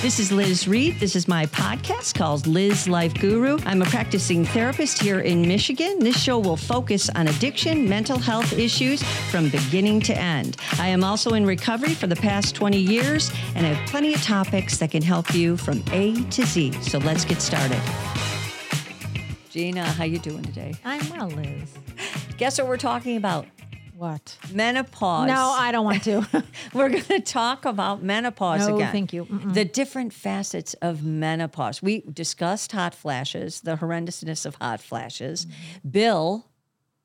This is Liz Reed. This is my podcast called Liz Life Guru. I'm a practicing therapist here in Michigan. This show will focus on addiction, mental health issues from beginning to end. I am also in recovery for the past 20 years and I have plenty of topics that can help you from A to Z. So let's get started. Gina, how you doing today? I'm well, Liz. Guess what we're talking about? What? Menopause. No, I don't want to. We're going to talk about menopause No, again. thank you. Mm-mm. The different facets of menopause. We discussed hot flashes, the horrendousness of hot flashes. Mm-hmm. Bill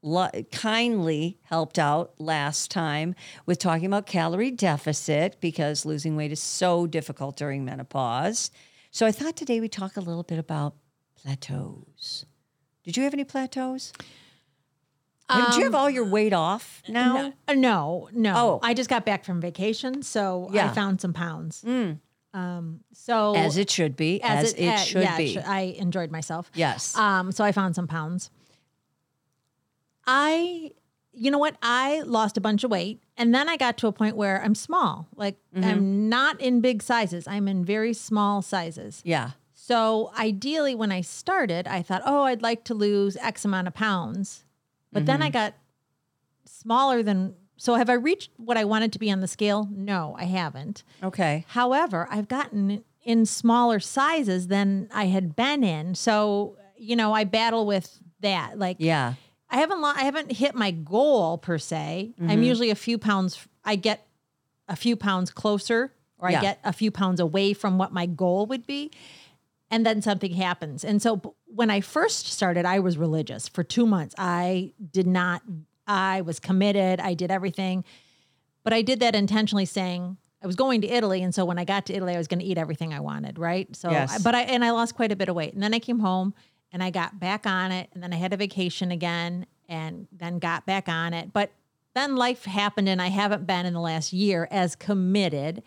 lo- kindly helped out last time with talking about calorie deficit because losing weight is so difficult during menopause. So I thought today we'd talk a little bit about plateaus. Did you have any plateaus? Did you have all your weight off now? no, uh, no, no. Oh. I just got back from vacation, so Yeah. I found some pounds. Um, so As it should be, as, it, uh, should yeah, be. I enjoyed myself. Yes. Um, so I found some pounds. I, you know what? I lost a bunch of weight, and then I got to a point where I'm small. Like Mm-hmm. I'm not in big sizes. I'm in very small sizes. yeah. So ideally, when I started, I thought, oh, I'd like to lose X amount of pounds. But then I Mm-hmm. got smaller than. So have I reached what I wanted to be on the scale? No, I haven't. Okay. However, I've gotten in smaller sizes than I had been in. So, you know, I battle with that. Like, Yeah. I haven't lo- I haven't hit my goal per se. Mm-hmm. I'm usually a few pounds I get a few pounds closer or Yeah. I get a few pounds away from what my goal would be. And then something happens. And so when I first started, I was religious for 2 months. I did not I was committed. I did everything. But I did that intentionally saying I was going to Italy and so when I got to Italy I was going to eat everything I wanted, right? So Yes. but I and I lost quite a bit of weight. And then I came home and I got back on it and then I had a vacation again and then got back on it. But then life happened and I haven't been in the last year as committed.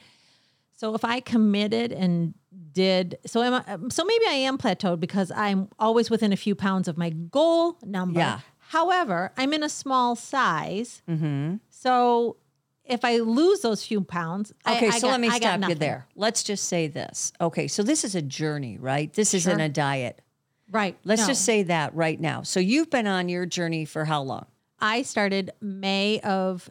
So if I committed and did so am I, um, so maybe I am plateaued because I'm always within a few pounds of my goal number. Yeah. However, I'm in a small size. Mm-hmm. So if I lose those few pounds, Okay, I so got- let me stop you there. Let's just say this. Okay, so this is a journey, right? This isn't a diet. Right. Let's No. just say that right now. So you've been on your journey for how long? I started May of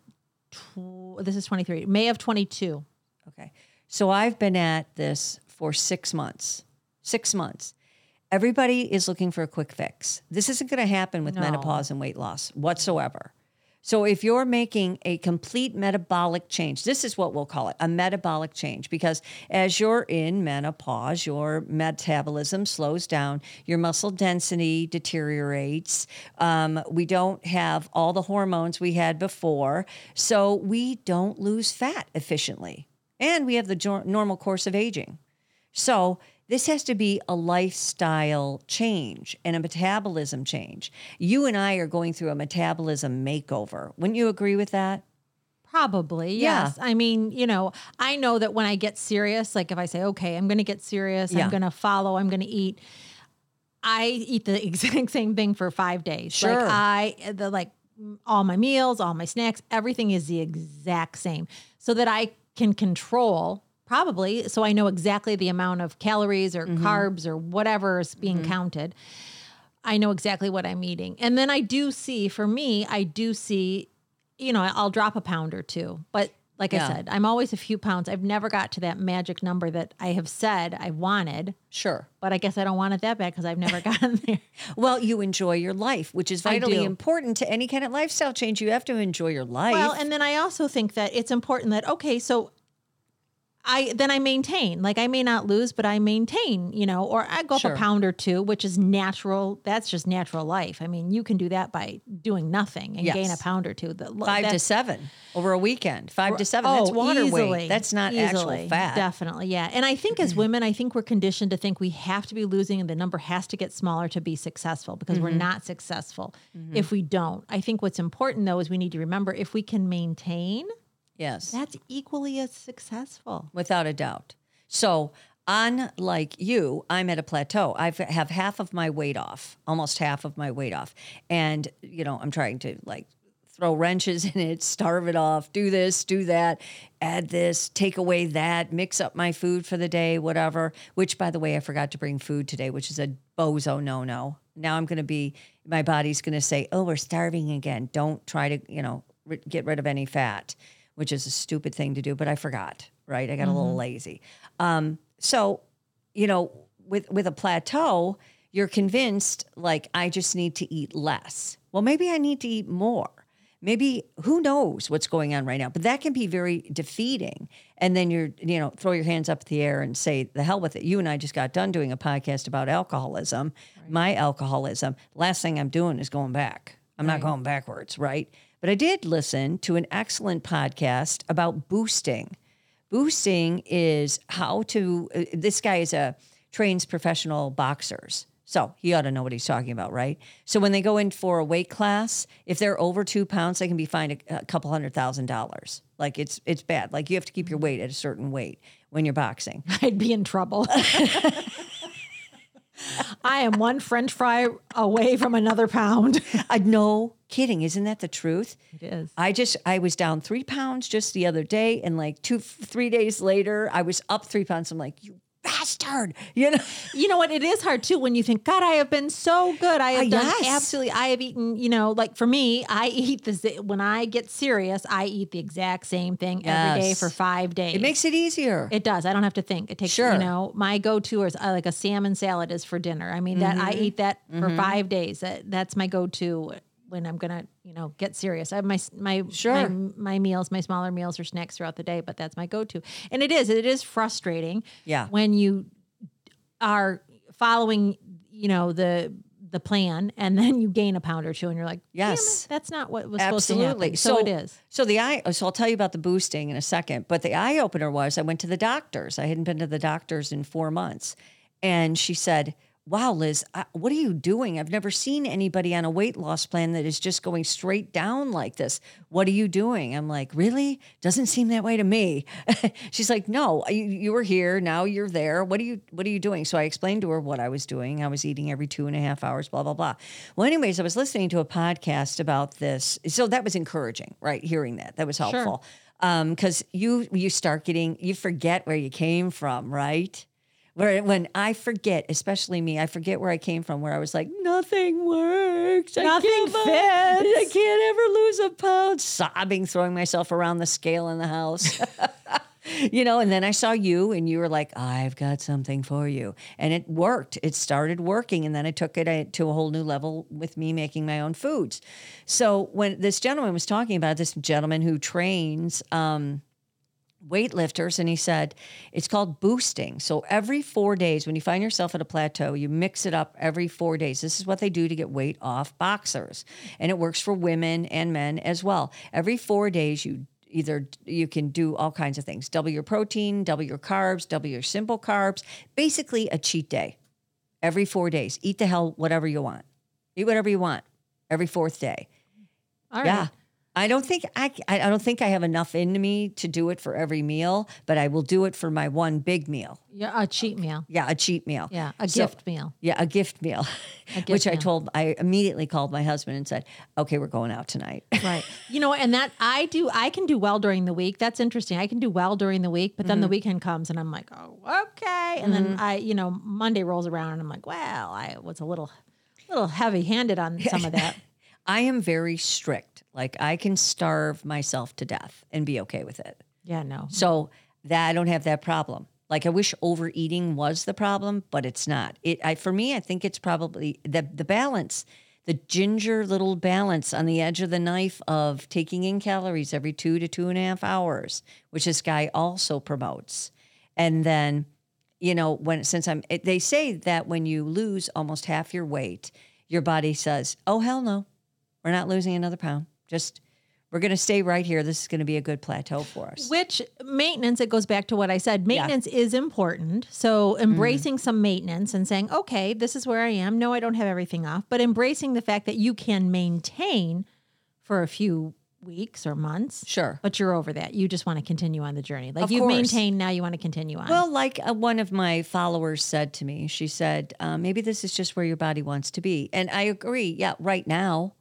tw- this is 23. May of 22. Okay. So I've been at this for six months. Six months. Everybody is looking for a quick fix. This isn't going to happen with No. menopause and weight loss whatsoever. So if you're making a complete metabolic change, this is what we'll call it a metabolic change because as you're in menopause, your metabolism slows down, your muscle density deteriorates. Um, we don't have all the hormones we had before. So we don't lose fat efficiently. And we have the jor- normal course of aging. So this has to be a lifestyle change and a metabolism change. You and I are going through a metabolism makeover. Wouldn't you agree with that? Probably, Yeah. yes. I mean, you know, I know that when I get serious, like if I say, okay, I'm going to get serious, Yeah. I'm going to follow, I'm going to eat, I eat the exact same thing for five days. Sure. Like I, the like all my meals, all my snacks, everything is the exact same so that I can control probably so I know exactly the amount of calories or Mm-hmm. carbs or whatever is being counted. I know exactly what I'm eating. And then I do see, for me, I do see, you know, I'll drop a pound or two. But like Yeah. I said, I'm always a few pounds. I've never got to that magic number that I have said I wanted, Sure. but I guess I don't want it that bad because I've never gotten there. Well, you enjoy your life, which is vitally important to any kind of lifestyle change. You have to enjoy your life. Well, and then I also think that it's important that okay, so I then I maintain. Like I may not lose, but I maintain, you know, or I go Sure. up a pound or two, which is natural. That's just natural life. I mean, you can do that by doing nothing and gain a pound or two. The, five to that's- seven over a weekend. Five to seven. That's Oh, water easily, weight. That's not easily, actual fat. Definitely, yeah. And I think as women, I think we're conditioned to think we have to be losing and the number has to get smaller to be successful because Mm-hmm. we're not successful if we don't. I think what's important though is we need to remember if we can maintain, Yes. that's equally as successful. without a doubt. So, unlike you, I'm at a plateau. I have half of my weight off, almost half of my weight off, and you know I'm trying to like throw wrenches in it, starve it off, do this, do that, add this, take away that, mix up my food for the day, whatever. Which, by the way, I forgot to bring food today, which is a bozo no no. Now I'm going to be, my body's going to say, oh, we're starving again. Don't try to, you know, get rid of any fat, which is a stupid thing to do, but I forgot, right? I got a little lazy. Um, so, you know, with with a plateau, you're convinced like I just need to eat less. Well, maybe I need to eat more. Maybe who knows what's going on right now, but that can be very defeating. And then you're, you know, throw your hands up in the air and say, the hell with it. You and I just got done doing a podcast about alcoholism, my alcoholism. Last thing I'm doing is going back. I'm not going backwards, right? But I did listen to an excellent podcast about boosting. Boosting is how to. Uh, this guy is a trains professional boxers, so he ought to know what he's talking about, right? So when they go in for a weight class, if they're over two pounds, they can be fined a, a couple hundred thousand dollars. Like it's it's bad. Like you have to keep your weight at a certain weight when you're boxing. I'd be in trouble. I am one French fry away from another pound. Uh, no kidding, isn't that the truth? It is. I just I was down three pounds just the other day, and like two three days later, I was up three pounds. I'm like, you bastard, you know. You know what? It is hard too when you think, God, I have been so good. I have Ah, done yes. absolutely. I have eaten. You know, like for me, I eat the z- when I get serious, I eat the exact same thing every day for five days. It makes it easier. It does. I don't have to think. It takes, Sure. you know, my go-to is uh, like a salmon salad is for dinner. I mean, that I Mm-hmm. eat that for five days. That, that's my go-to when I'm gonna, you know, get serious. I have my my Sure. my, my meals, my smaller meals or snacks throughout the day, but that's my go-to. And it is, it is frustrating. Yeah. When you are following, you know, the the plan, and then you gain a pound or two, and you're like, "Damn it, Yes. that's not what was supposed to Absolutely. happen. So, it is. So the eye. So I'll tell you about the boosting in a second. But the eye opener was I went to the doctors. I hadn't been to the doctors in four months, and she said, "Wow, Liz, I, what are you doing? I've never seen anybody on a weight loss plan that is just going straight down like this. What are you doing?" I'm like, "Really? Doesn't seem that way to me." She's like, "No, you, you were here. Now you're there. What are you What are you doing?" So I explained to her what I was doing. I was eating every two and a half hours. Blah blah blah. Well, anyways, I was listening to a podcast about this. So that was encouraging, right? Hearing that that was helpful um, because you you start getting you forget where you came from, right? Where when I forget, especially me, I forget where I came from. Where I was like, nothing works, I Nothing up. fits. I can't ever lose a pound. Sobbing, throwing myself around the scale in the house. you know, and then I saw you and you were like, I've got something for you. And it worked. It started working. And then I took it uh, to a whole new level with me making my own foods. So when this gentleman was talking about this gentleman who trains, um, weightlifters and he said it's called boosting. So every 4 days when you find yourself at a plateau, you mix it up every 4 days. This is what they do to get weight off boxers. And it works for women and men as well. Every 4 days you either you can do all kinds of things. Double your protein, double your carbs, double your simple carbs, basically a cheat day. Every 4 days. Eat the hell whatever you want. Eat whatever you want every fourth day. All right. I don't think I, I don't think I have enough in me to do it for every meal, but I will do it for my one big meal. Yeah, a cheat meal. Yeah, a cheat meal. Yeah, a So- gift meal. Yeah, a gift meal, gift which I told I immediately called my husband and said, "Okay, we're going out tonight." Right. You know, and that I do, I can do well during the week. That's interesting. I can do well during the week, but then Mm-hmm. the weekend comes and I'm like, oh, okay. And then I, you know, Monday rolls around and I'm like, well, I was a little, little heavy handed on some of that. I am very strict. Like I can starve myself to death and be okay with it. Yeah, no. So that I don't have that problem. Like I wish overeating was the problem, but it's not. It I for me, I think it's probably the the balance, the ginger little balance on the edge of the knife of taking in calories every two to two and a half hours, which this guy also promotes. And then, you know, when since I'm it, they say that when you lose almost half your weight, your body says, "Oh hell no. We're not losing another pound. Just we're going to stay right here. This is going to be a good plateau for us." Which maintenance, it goes back to what I said. Maintenance is important. So embracing some maintenance and saying, okay, this is where I am. No, I don't have everything off, but embracing the fact that you can maintain for a few weeks or months. Sure. But you're over that. You just want to continue on the journey. Like you've maintained, now you want to continue on. Well, like uh, one of my followers said to me, she said, uh, maybe this is just where your body wants to be. And I agree. Yeah, right now.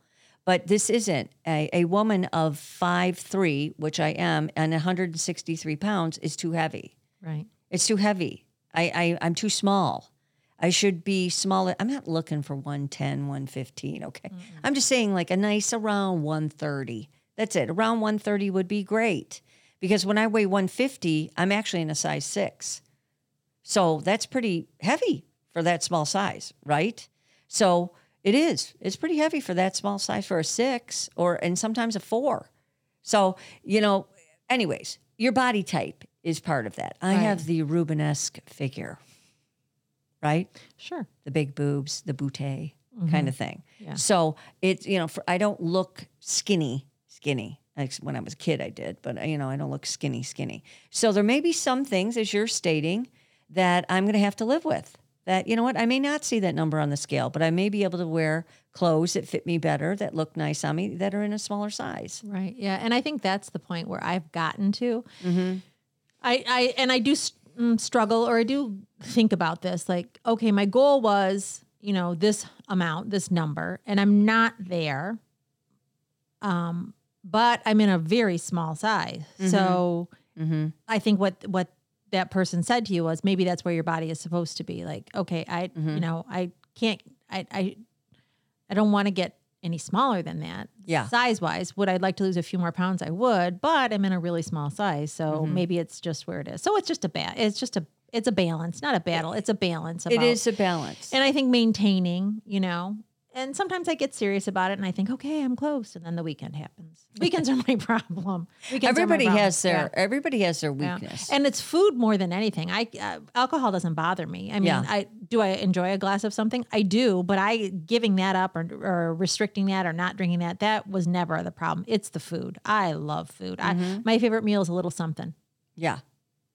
But this isn't a, a woman of five three, which I am, and 163 pounds is too heavy. Right. It's too heavy. I, I I'm too small. I should be smaller. I'm not looking for 110, 115. Okay. I'm just saying like a nice around 130. That's it. Around 130 would be great. Because when I weigh 150, I'm actually in a size six. So that's pretty heavy for that small size, right? So it is. It's pretty heavy for that small size for a six or and sometimes a four. So, you know, anyways, your body type is part of that. I Right. have the Rubenesque figure, right? Sure. The big boobs, the bootay kind mm-hmm. of thing. Yeah. So it's, you know, for, I don't look skinny, skinny. Like when I was a kid, I did, but you know, I don't look skinny, skinny. So there may be some things, as you're stating, that I'm going to have to live with. That you know what, I may not see that number on the scale, but I may be able to wear clothes that fit me better, that look nice on me, that are in a smaller size. Right. Yeah. And I think that's the point where I've gotten to. Mm-hmm. I, I and I do mm, struggle or I do think about this. Like, okay, my goal was, you know, this amount, this number, and I'm not there. Um, but I'm in a very small size. So Mm-hmm. I think what what that person said to you was maybe that's where your body is supposed to be. Like, okay, I Mm-hmm. you know, I can't I I I don't want to get any smaller than that. Yeah. Size wise, would I like to lose a few more pounds? I would, but I'm in a really small size, so Mm-hmm. maybe it's just where it is. So it's just a ba- It's just a it's a balance, not a battle. It's a balance. It about- is a balance. and I think maintaining, you know, and sometimes I get serious about it and I think, okay, I'm close, and then the weekend happens. Weekends are my problem. Weekends are my everybody problem. has their Yeah. everybody has their Yeah. weakness. And it's food more than anything. I uh, alcohol doesn't bother me. I mean, Yeah. I do I enjoy a glass of something? I do, but I giving that up or, or restricting that or not drinking that that was never the problem. It's the food. I love food. Mm-hmm. I, my favorite meal is a little something. yeah,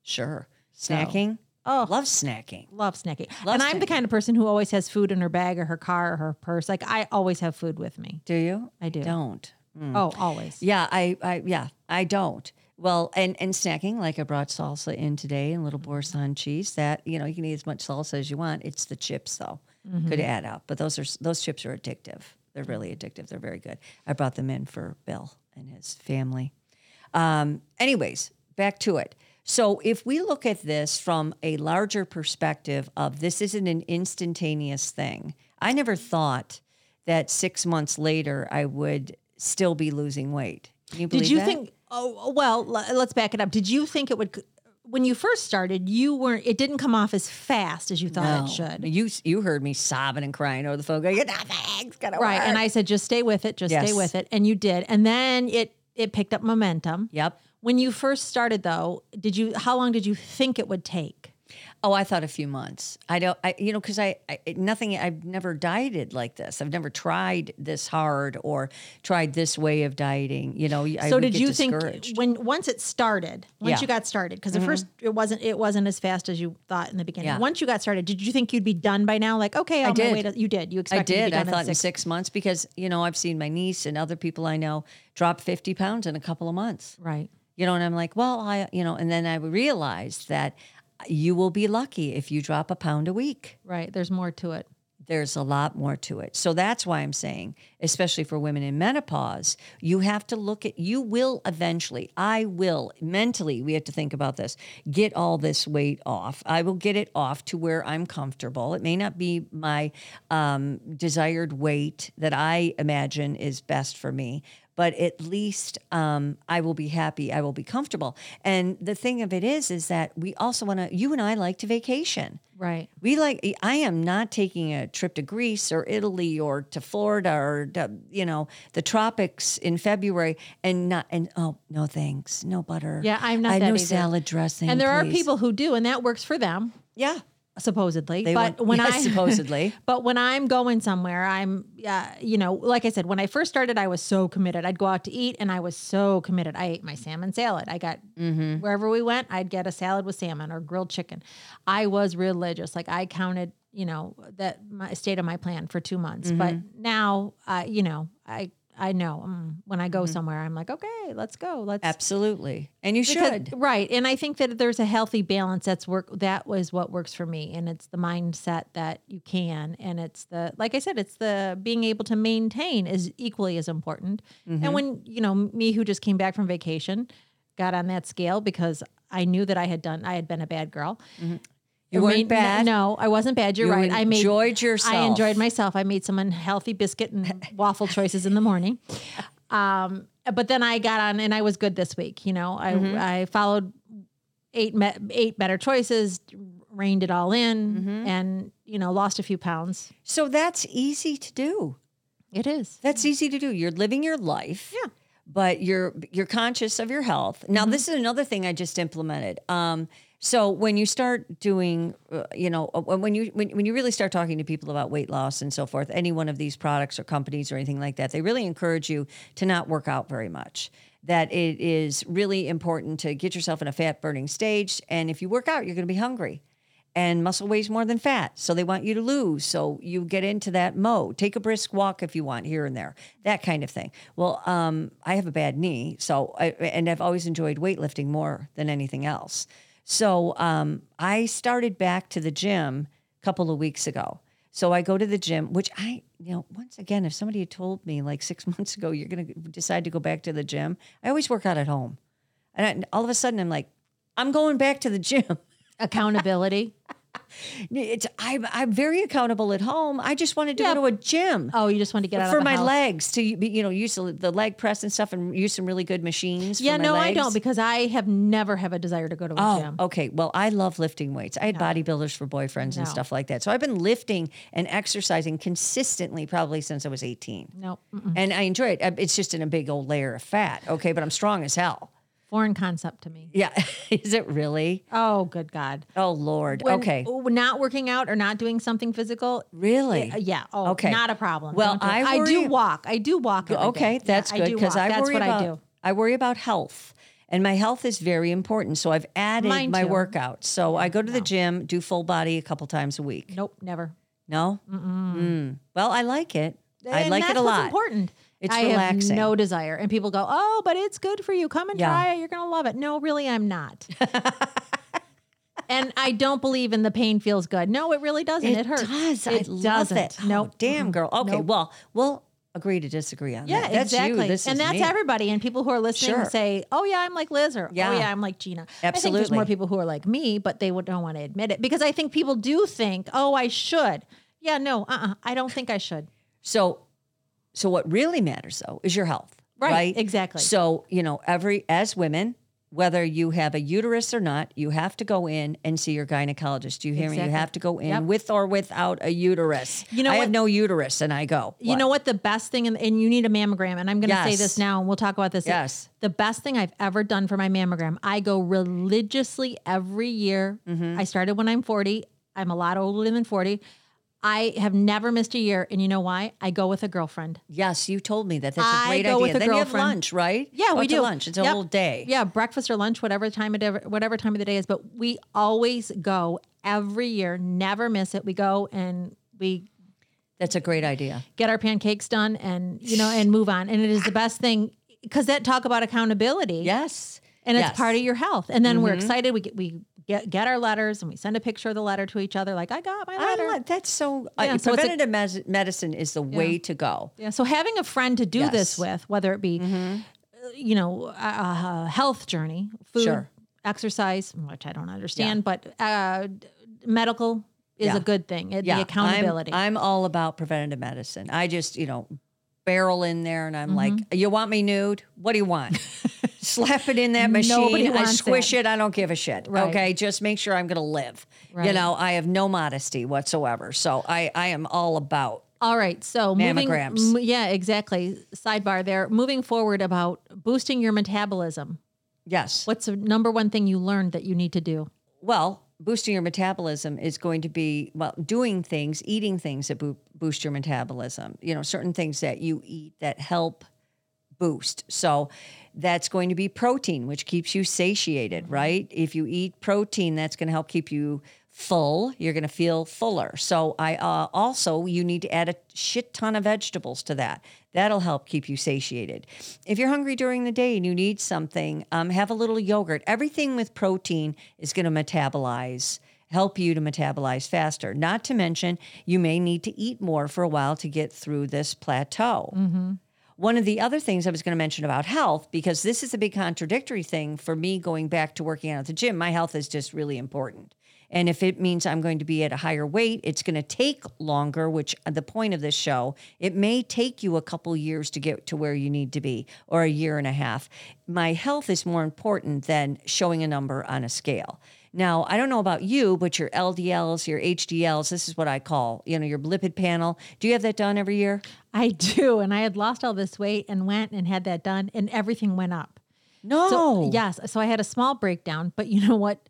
sure. Snacking. Oh, Love snacking. love snacking. Love and I'm the kind of person who always has food in her bag or her car or her purse. Like I always have food with me. Do you? I do. Don't. Mm. Oh, always. Yeah, I, I, yeah, I don't. Well, and and snacking, like I brought salsa in today and little boursin cheese. That you know, you can eat as much salsa as you want. It's the chips though, could add up. But those are those chips are addictive. They're really addictive. They're very good. I brought them in for Bill and his family. Um, anyways, back to it. So if we look at this from a larger perspective of this isn't an instantaneous thing. I never thought that six months later I would still be losing weight. Can you believe Did you that? think? Oh, oh well, let's back it up. Did you think it would? When you first started, you weren't. It didn't come off as fast as you thought No. it should. You you heard me sobbing and crying over the phone. Going, nothing's gonna Right. work." And I said, just stay with it, just stay with it. And you did. And then it it picked up momentum. yep. When you first started though, did you how long did you think it would take? Oh, I thought a few months. I don't, I, you know, because I, I, nothing, I've never dieted like this. I've never tried this hard or tried this way of dieting. You know, I so would did you discouraged. think when once it started, once Yeah. Mm-hmm. you got started, because at first it wasn't it wasn't as fast as you thought in the beginning. Yeah. Once you got started, did you think you'd be done by now? Like, okay, I'll did. wait. You did. You I expected to be did. I thought in six. six months because, you know, I've seen my niece and other people I know drop 50 pounds in a couple of months. Right. You know, and I'm like, well, I, you know, and then I realized that you will be lucky if you drop a pound a week. Right. There's more to it. There's a lot more to it. So that's why I'm saying, especially for women in menopause, you have to look at, you will eventually, I will mentally, we have to think about this, get all this weight off. I will get it off to where I'm comfortable. It may not be my um, desired weight that I imagine is best for me, but at least um, I will be happy. I will be comfortable. And the thing of it is, is that we also want to, you and I like to vacation. Right. We like. I am not taking a trip to Greece or Italy or to Florida or to, you know the tropics in February and not and oh no thanks no butter Yeah, I'm not I no either. salad dressing And there are people who do, and that works for them, yeah supposedly. they but want- when yes, I supposedly But when I'm going somewhere, I'm, uh, you know, like I said, when I first started, I was so committed. I'd go out to eat and I was so committed. I ate my salmon salad. I got, Mm-hmm. wherever we went, I'd get a salad with salmon or grilled chicken. I was religious. Like I counted, you know, that my state of my plan for two months. But Mm-hmm. now, uh, you know, I, I know mm, when I go somewhere, I'm like, okay, let's go. Let's Absolutely. And you because- should. right. And I think that there's a healthy balance. That's work. That was what works for me, and it's the mindset that you can, and it's the like I said, it's the being able to maintain is equally as important. Mm-hmm. And when you know me, who just came back from vacation, got on that scale because I knew that I had done, I had been a bad girl. You weren't made- bad. No, I wasn't bad. You're You right. I made enjoyed yourself. I enjoyed myself. I made some unhealthy biscuit and waffle choices in the morning. Um, but then I got on and I was good this week. You know, I Mm-hmm. I followed eight me- eight better choices, reined it all in, Mm-hmm. and you know lost a few pounds. So that's easy to do. It is. That's easy to do. You're living your life. Yeah. But you're you're conscious of your health. Now, Mm-hmm. this is another thing I just implemented. Um, so when you start doing, uh, you know, uh, when you when, when you really start talking to people about weight loss and so forth, any one of these products or companies or anything like that, they really encourage you to not work out very much. That it is really important to get yourself in a fat burning stage, and if you work out, you're going to be hungry and muscle weighs more than fat. So they want you to lose. So you get into that mode. Take a brisk walk if you want here and there, that kind of thing. Well, um, I have a bad knee, so I, and I've always enjoyed weightlifting more than anything else. So um, I started back to the gym a couple of weeks ago. So I go to the gym, which I, you know, once again, if somebody had told me like six months ago, you're going to decide to go back to the gym, I always work out at home. And I, all of a sudden, I'm like, I'm going back to the gym. Accountability. It's I'm I'm very accountable at home. I just wanted to Yeah. go to a gym oh, you just want to get out for of the my house. legs to be- you know use the the leg press and stuff and use some really good machines. Yeah, for my no, I don't because I have never have a desire to go to a Oh, gym. okay. Well, I love lifting weights. I had bodybuilders for boyfriends and stuff like that. So I've been lifting and exercising consistently probably since I was 18. No, mm-mm. And I enjoy it. Uh, It's just in a big old layer of fat. Okay, but I'm strong as hell. Foreign concept to me. Yeah. Is it really? Oh, good God. Oh Lord. When- okay. Not working out or not doing something physical. Really? Yeah. Oh, Okay. Not a problem. Well, do. I I, do walk. I do walk. Okay, day. that's Yeah, good because. I, That's worry what about I do. I worry about health. And my health is very important. So I've added Mine my too. workouts. So I go to the gym, do full body a couple times a week. Nope, never. No? Mm. Well, I like it. I like it a lot. important. It's I relaxing. have no desire. And people go, "Oh, but it's good for you. Come and Yeah. try it. You're going to love it." No, really I'm not. and I don't believe in the pain feels good. No, it really doesn't. It, hurts. does. It love doesn't. it. Oh, Nope. damn, girl. Okay, Nope. well, we'll agree to disagree on Yeah, that. That's exactly. you. This and that's me. everybody. And people who are listening Sure. say, "Oh yeah, I'm like Liz," or Yeah. "Oh yeah, I'm like Gina." I think there's more people who are like me, but they don't want to admit it because I think people do think, "Oh, I should." Yeah, no, uh, uh I don't think I should. So, so what really matters though is your health, Right, right? exactly. So you know, every as women, whether you have a uterus or not, you have to go in and see your gynecologist. Do you hear me? You have to go in Yep. with or without a uterus. You know I what? have no uterus, and I go. You know what the best thing, and, and you need a mammogram, and I'm going to say this now, and we'll talk about this. Yes. The best thing I've ever done for my mammogram, I go religiously every year. Mm-hmm. I started when I'm 40. I'm a lot older than 40. I have never missed a year, and you know why? I go with a girlfriend. Yes, you told me that. That's a great go idea. with a then you have lunch, right? Yeah, Oh, we do lunch. It's a Yep. whole day. Yeah, breakfast or lunch, whatever time of day, whatever time of the day is. But we always go every year, never miss it. We go and we That's a great idea. get our pancakes done and you know and move on and it is the best thing because that talk about accountability Yes. and it's Yes. Mm-hmm. part of your health and then we're excited we get we get, get our letters and we send a picture of the letter to each other like i got my I letter that's so. Yeah, uh, so it's a- preventative mes- medicine is the way to go. yeah so having a friend to do this Yes. Mm-hmm. with whether it be uh, you know a, a health journey food Sure. exercise which i don't understand but uh, medical is Yeah. a good thing It- Yeah, the accountability I'm, I'm all about preventative medicine. I just, you know, barrel in there and I'm like, Mm-hmm. you want me nude? What do you want? Slap it in that machine. I squish that. it. I don't give a shit. Right. Okay. Just make sure I'm going to live. You know, I have no modesty whatsoever. So I, I am all about. All right. So moving, Mammograms. m- yeah, exactly. Sidebar there. Moving forward about boosting your metabolism. Yes. What's the number one thing you learned that you need to do? Well, boosting your metabolism is going to be well doing things, eating things that bo- boost your metabolism. You know, certain things that you eat that help boost. So that's going to be protein, which keeps you satiated, mm-hmm. right? If you eat protein, that's going to help keep you full. You're going to feel fuller. So I uh, also you need to add a shit ton of vegetables to that. That'll help keep you satiated. If you're hungry during the day and you need something, um, have a little yogurt. Everything with protein is going to metabolize help you to metabolize faster. Not to mention, you may need to eat more for a while to get through this plateau. One of the other things I was going to mention about health, because this is a big contradictory thing for me going back to working out at the gym, my health is just really important. And if it means I'm going to be at a higher weight, it's going to take longer, which uh, the point of this show, it may take you a couple years to get to where you need to be or a year and a half. My health is more important than showing a number on a scale. Now, I don't know about you, but your LDLs, your HDLs, this is what I call, you know, your lipid panel. Do you have that done every year? I do. And I had lost all this weight and went and had that done, and everything went up. No. So, yes. So I had a small breakdown, but you know what?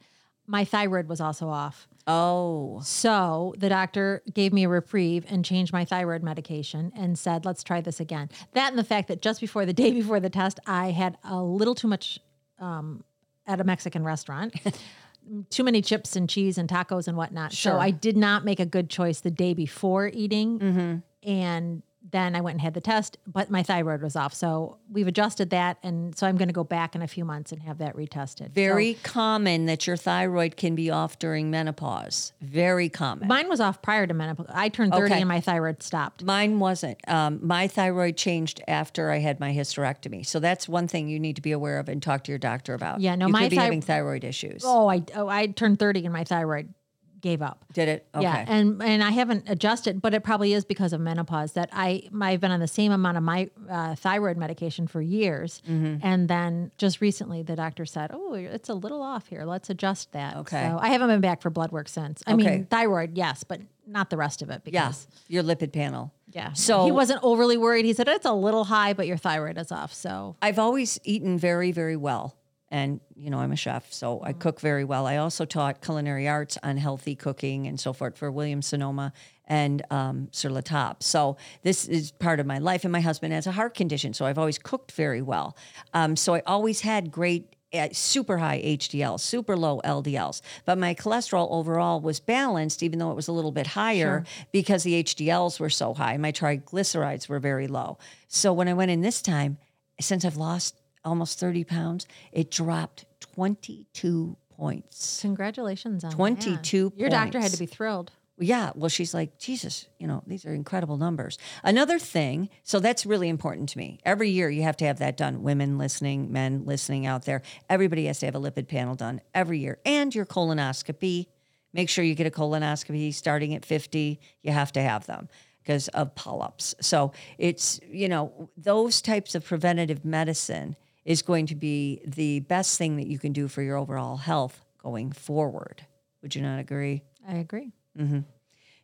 My thyroid was also off. Oh. So the doctor gave me a reprieve and changed my thyroid medication and said, let's try this again. That and the fact that just before the day before the test, I had a little too much um, at a Mexican restaurant. too many chips and cheese and tacos and whatnot. Sure. So I did not make a good choice the day before eating. And then I went and had the test, but my thyroid was off. So we've adjusted that. And so I'm going to go back in a few months and have that retested. Very common that your thyroid can be off during menopause. Very common. Mine was off prior to menopause. I turned 30 Okay. and my thyroid stopped. Mine wasn't. Um, my thyroid changed after I had my hysterectomy. So that's one thing you need to be aware of and talk to your doctor about. Yeah, no, you my could be having thyroid issues. Oh, I oh, I turned 30 and my thyroid gave up. Did it? Okay. Yeah, and and I haven't adjusted, but it probably is because of menopause that I I've been on the same amount of my uh, thyroid medication for years, Mm-hmm. and then just recently the doctor said, "Oh, it's a little off here. Let's adjust that." Okay. So I haven't been back for blood work since. I Okay. mean, thyroid, yes, but not the rest of it yeah. because Your lipid panel. yeah. So- he wasn't overly worried. He said it's a little high, but your thyroid is off. So I've always eaten very, very well. And, you know, I'm a chef, so I cook very well. I also taught culinary arts on healthy cooking and so forth for William Sonoma and um, Sur La Table. So this is part of my life. And my husband has a heart condition, so I've always cooked very well. Um, so I always had great uh, super high HDL, super low LDLs. But my cholesterol overall was balanced, even though it was a little bit higher because the HDLs were so high. My triglycerides were very low. So when I went in this time, since I've lost almost 30 pounds, it dropped 22 points. congratulations on that. 22 Your doctor had to be thrilled. Yeah, well, she's like, Jesus, you know, these are incredible numbers. Another thing, so that's really important to me. Every year you have to have that done. Women listening, men listening out there, everybody has to have a lipid panel done every year. And your colonoscopy. Make sure you get a colonoscopy starting at 50. You have to have them because of polyps. So it's, you know, those types of preventative medicine is going to be the best thing that you can do for your overall health going forward. Would you not agree? I agree. Mm-hmm.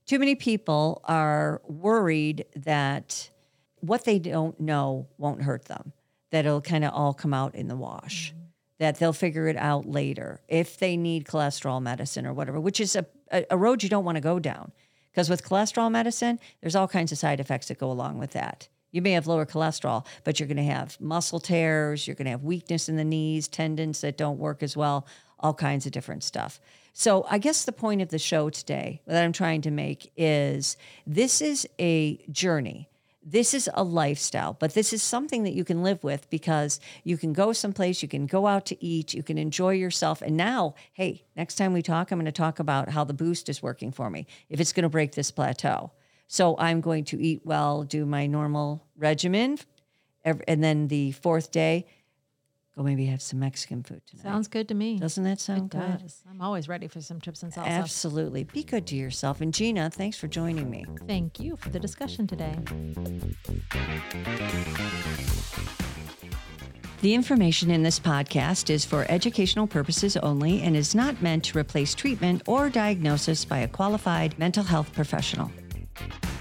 too many people are worried that what they don't know won't hurt them, that it'll kind of all come out in the wash, mm-hmm. that they'll figure it out later if they need cholesterol medicine or whatever, which is a, a, a road you don't want to go down. Because with cholesterol medicine, there's all kinds of side effects that go along with that. You may have lower cholesterol, but you're going to have muscle tears, you're going to have weakness in the knees, tendons that don't work as well, all kinds of different stuff. So, I guess the point of the show today that I'm trying to make is this is a journey. This is a lifestyle, but this is something that you can live with because you can go someplace, you can go out to eat, you can enjoy yourself. And now, hey, next time we talk, I'm going to talk about how the boost is working for me, if it's going to break this plateau. So I'm going to eat well, do my normal regimen, and then the fourth day, go maybe have some Mexican food tonight. Sounds good to me. Doesn't that sound it good? does. I'm always ready for some chips and salsa. Absolutely. Be good to yourself. And Gina, thanks for joining me. Thank you for the discussion today. The information in this podcast is for educational purposes only and is not meant to replace treatment or diagnosis by a qualified mental health professional. Thank you